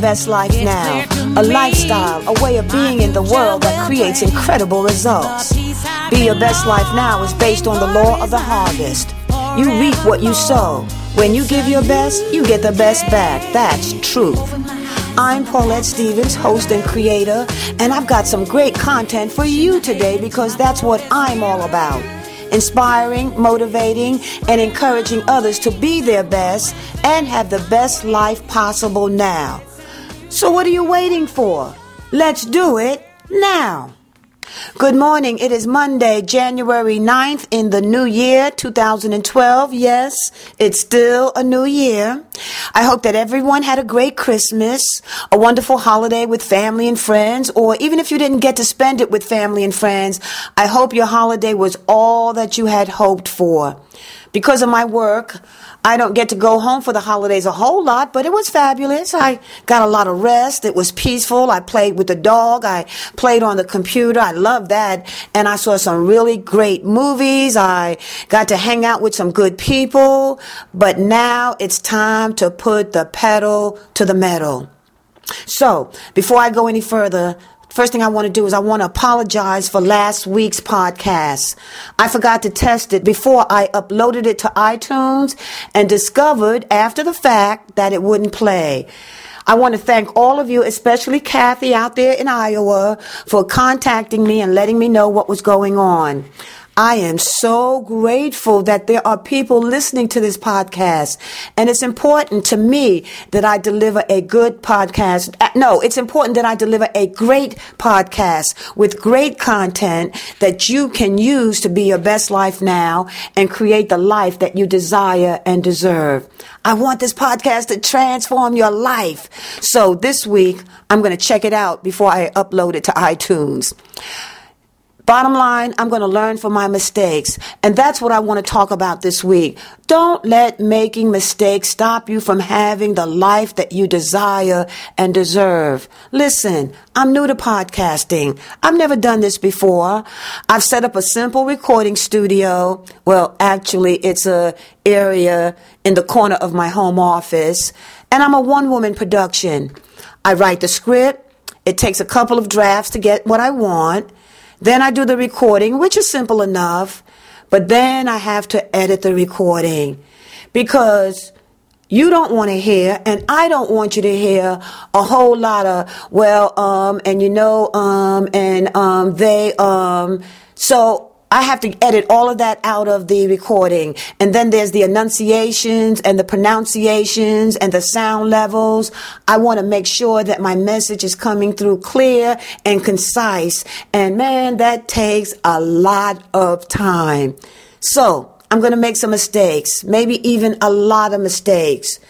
Best Life Now, a lifestyle, a way of being in the world that creates incredible results. Be Your Best Life Now is based on the law of the harvest. You reap what you sow. When you give your best, you get the best back. That's truth. I'm Paulette Stevens, host and creator, and I've got some great content for you today because that's what I'm all about. Inspiring, motivating, and encouraging others to be their best and have the best life possible now. So, what are you waiting for? Let's do it now. Good morning. It is Monday, January 9th in the new year, 2012. Yes, it's still a new year. I hope that everyone had a great Christmas, a wonderful holiday with family and friends, or even if you didn't get to spend it with family and friends, I hope your holiday was all that you had hoped for. Because of my work, I don't get to go home for the holidays a whole lot, but it was fabulous. I got a lot of rest. It was peaceful. I played with the dog. I played on the computer. I loved that. And I saw some really great movies. I got to hang out with some good people. But now it's time to put the pedal to the metal. So, before I go any further, First thing I want to do is I want to apologize for last week's podcast. I forgot to test it before I uploaded it to iTunes and discovered after the fact that it wouldn't play. I want to thank all of you, especially Kathy out there in Iowa, for contacting me and letting me know what was going on. I am so grateful that there are people listening to this podcast. And it's important to me that I deliver a good podcast. Uh, no, it's important that I deliver a great podcast with great content that you can use to be your best life now and create the life that you desire and deserve. I want this podcast to transform your life. So this week, I'm going to check it out before I upload it to iTunes. Bottom line, I'm going to learn from my mistakes. And that's what I want to talk about this week. Don't let making mistakes stop you from having the life that you desire and deserve. Listen, I'm new to podcasting. I've never done this before. I've set up a simple recording studio. Well, actually, it's a area in the corner of my home office. And I'm a one woman production. I write the script. It takes a couple of drafts to get what I want. Then I do the recording, which is simple enough. But then I have to edit the recording because you don't want to hear, and I don't want you to hear a whole lot of, well, um, and you know, um, and, um, they, um, so I have to edit all of that out of the recording. And then there's the enunciations and the pronunciations and the sound levels. I want to make sure that my message is coming through clear and concise. And man, that takes a lot of time. So I'm going to make some mistakes, maybe even a lot of mistakes.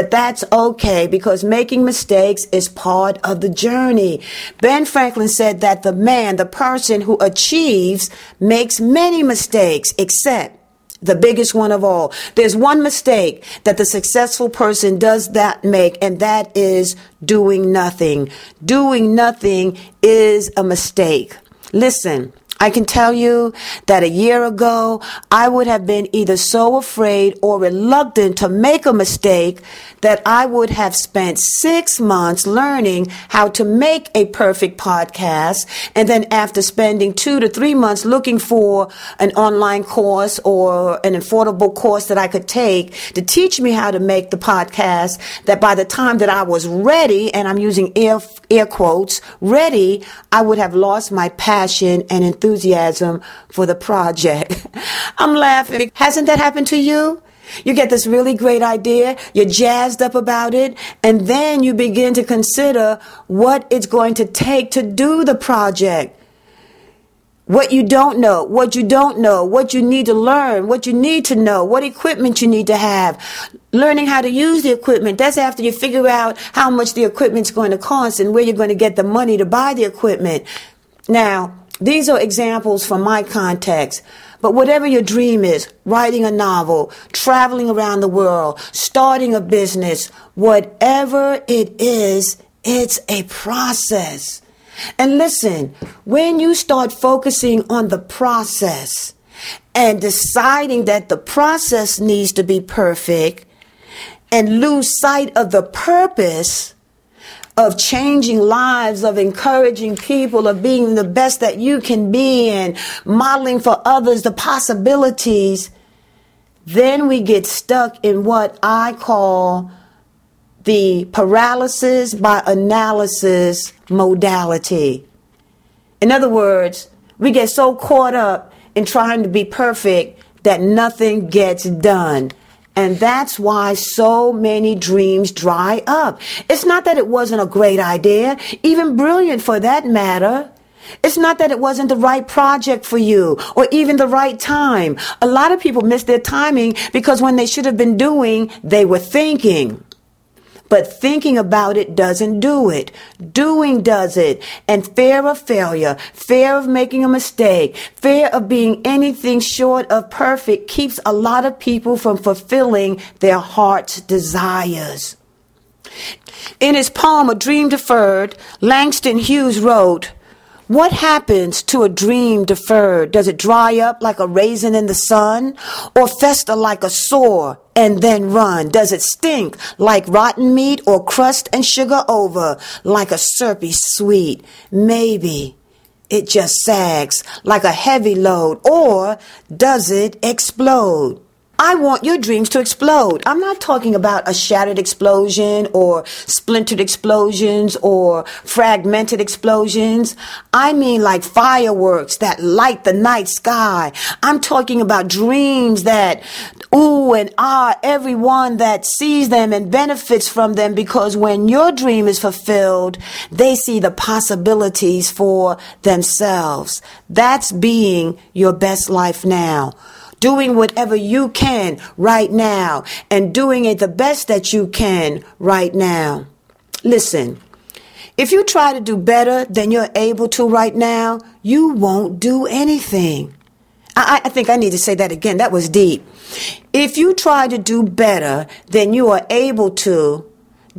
But that's okay because making mistakes is part of the journey. Ben Franklin said that the man, the person who achieves, makes many mistakes, except the biggest one of all. There's one mistake that the successful person does that make, and that is doing nothing. Doing nothing is a mistake. Listen, I can tell you that a year ago, I would have been either so afraid or reluctant to make a mistake that I would have spent six months learning how to make a perfect podcast. And then after spending two to three months looking for an online course or an affordable course that I could take to teach me how to make the podcast, that by the time that I was ready, and I'm using air, air quotes, ready, I would have lost my passion and enthusiasm enthusiasm for the project. I'm laughing. Hasn't that happened to you? You get this really great idea, you're jazzed up about it, and then you begin to consider what it's going to take to do the project. What you don't know, what you don't know, what you need to learn, what you need to know, what equipment you need to have, learning how to use the equipment. That's after you figure out how much the equipment's going to cost and where you're going to get the money to buy the equipment. Now, these are examples from my context. But whatever your dream is, writing a novel, traveling around the world, starting a business, whatever it is, it's a process. And listen, when you start focusing on the process and deciding that the process needs to be perfect and lose sight of the purpose of changing lives, of encouraging people, of being the best that you can be and modeling for others the possibilities, then we get stuck in what I call the paralysis by analysis modality. In other words, we get so caught up in trying to be perfect that nothing gets done. And that's why so many dreams dry up. It's not that it wasn't a great idea, even brilliant for that matter. It's not that it wasn't the right project for you or even the right time. A lot of people miss their timing because when they should have been doing, they were thinking. But thinking about it doesn't do it. Doing does it. And fear of failure, fear of making a mistake, fear of being anything short of perfect keeps a lot of people from fulfilling their heart's desires. In his poem, A Dream Deferred, Langston Hughes wrote, what happens to a dream deferred? Does it dry up like a raisin in the sun or fester like a sore and then run? Does it stink like rotten meat or crust and sugar over like a syrupy sweet? Maybe it just sags like a heavy load or does it explode? I want your dreams to explode. I'm not talking about a shattered explosion or splintered explosions or fragmented explosions. I mean like fireworks that light the night sky. I'm talking about dreams that ooh and ah, everyone that sees them and benefits from them because when your dream is fulfilled, they see the possibilities for themselves. That's being your best life now doing whatever you can right now and doing it the best that you can right now. Listen, if you try to do better than you're able to right now, you won't do anything. I, I, think I need to say that again. That was deep. If you try to do better than you are able to,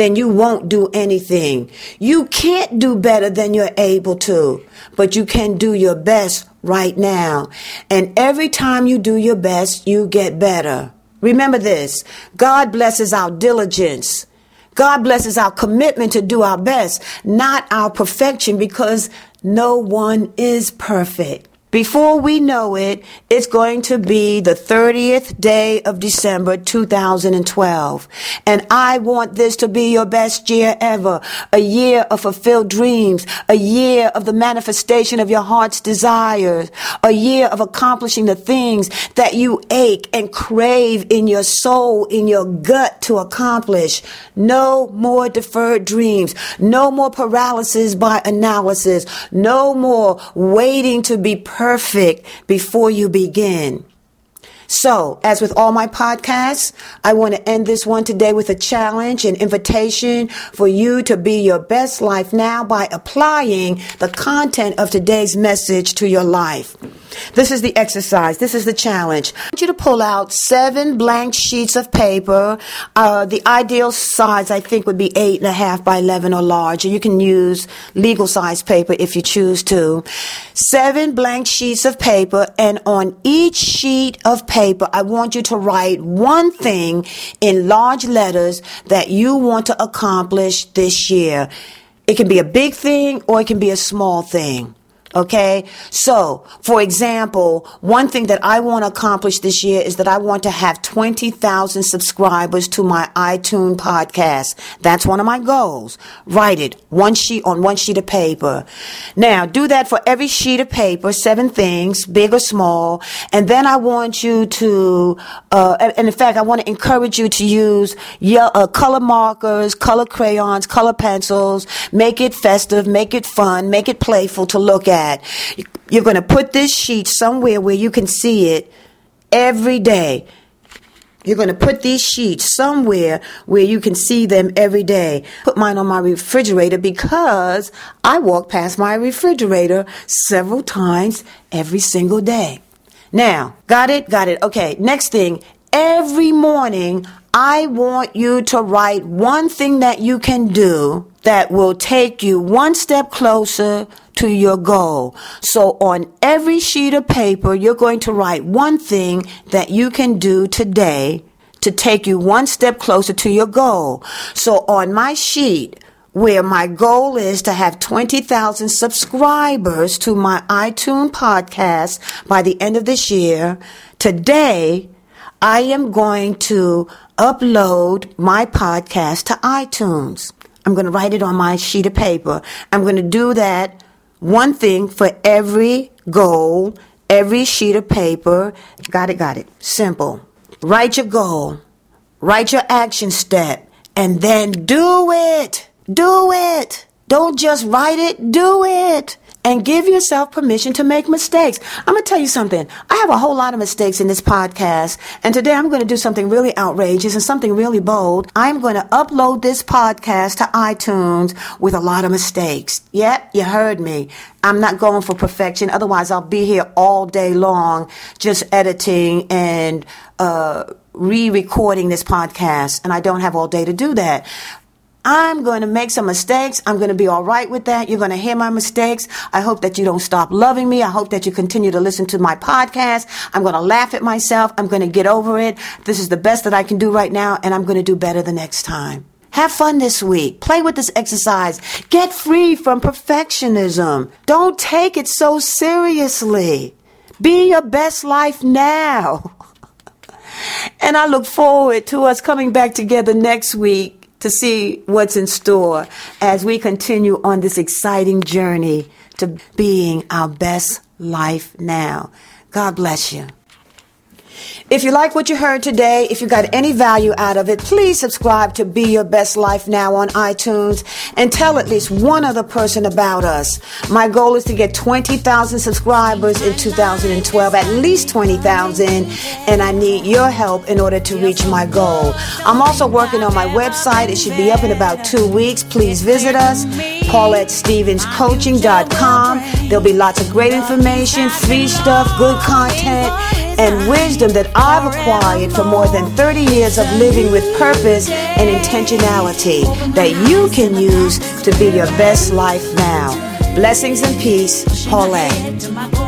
then you won't do anything. You can't do better than you're able to, but you can do your best right now. And every time you do your best, you get better. Remember this God blesses our diligence. God blesses our commitment to do our best, not our perfection, because no one is perfect. Before we know it, it's going to be the 30th day of December 2012. And I want this to be your best year ever. A year of fulfilled dreams. A year of the manifestation of your heart's desires. A year of accomplishing the things that you ache and crave in your soul, in your gut to accomplish. No more deferred dreams. No more paralysis by analysis. No more waiting to be perfect perfect before you begin. So, as with all my podcasts, I want to end this one today with a challenge, an invitation for you to be your best life now by applying the content of today's message to your life. This is the exercise. This is the challenge. I want you to pull out seven blank sheets of paper. Uh, the ideal size, I think, would be eight and a half by 11 or larger. You can use legal size paper if you choose to. Seven blank sheets of paper, and on each sheet of paper, I want you to write one thing in large letters that you want to accomplish this year. It can be a big thing or it can be a small thing. Okay. So, for example, one thing that I want to accomplish this year is that I want to have 20,000 subscribers to my iTunes podcast. That's one of my goals. Write it one sheet on one sheet of paper. Now, do that for every sheet of paper, seven things, big or small. And then I want you to, uh, and in fact, I want to encourage you to use your, uh, color markers, color crayons, color pencils. Make it festive, make it fun, make it playful to look at that. You're going to put this sheet somewhere where you can see it every day. You're going to put these sheets somewhere where you can see them every day. Put mine on my refrigerator because I walk past my refrigerator several times every single day. Now, got it? Got it. Okay, next thing. Every morning, I want you to write one thing that you can do that will take you one step closer to your goal. So on every sheet of paper, you're going to write one thing that you can do today to take you one step closer to your goal. So on my sheet, where my goal is to have 20,000 subscribers to my iTunes podcast by the end of this year, today I am going to upload my podcast to iTunes. I'm going to write it on my sheet of paper. I'm going to do that one thing for every goal, every sheet of paper. Got it, got it. Simple. Write your goal, write your action step, and then do it. Do it. Don't just write it, do it and give yourself permission to make mistakes. I'm going to tell you something. I have a whole lot of mistakes in this podcast, and today I'm going to do something really outrageous and something really bold. I'm going to upload this podcast to iTunes with a lot of mistakes. Yep, you heard me. I'm not going for perfection. Otherwise, I'll be here all day long just editing and uh, re-recording this podcast, and I don't have all day to do that. I'm going to make some mistakes. I'm going to be all right with that. You're going to hear my mistakes. I hope that you don't stop loving me. I hope that you continue to listen to my podcast. I'm going to laugh at myself. I'm going to get over it. This is the best that I can do right now, and I'm going to do better the next time. Have fun this week. Play with this exercise. Get free from perfectionism. Don't take it so seriously. Be your best life now. and I look forward to us coming back together next week to see what's in store as we continue on this exciting journey to being our best life now. God bless you. If you like what you heard today, if you got any value out of it, please subscribe to Be Your Best Life Now on iTunes and tell at least one other person about us. My goal is to get 20,000 subscribers in 2012, at least 20,000, and I need your help in order to reach my goal. I'm also working on my website. It should be up in about two weeks. Please visit us, PauletteStevensCoaching.com. There'll be lots of great information, free stuff, good content, and wisdom that I've acquired for more than 30 years of living with purpose and intentionality that you can use to be your best life now. Blessings and peace, Paulette.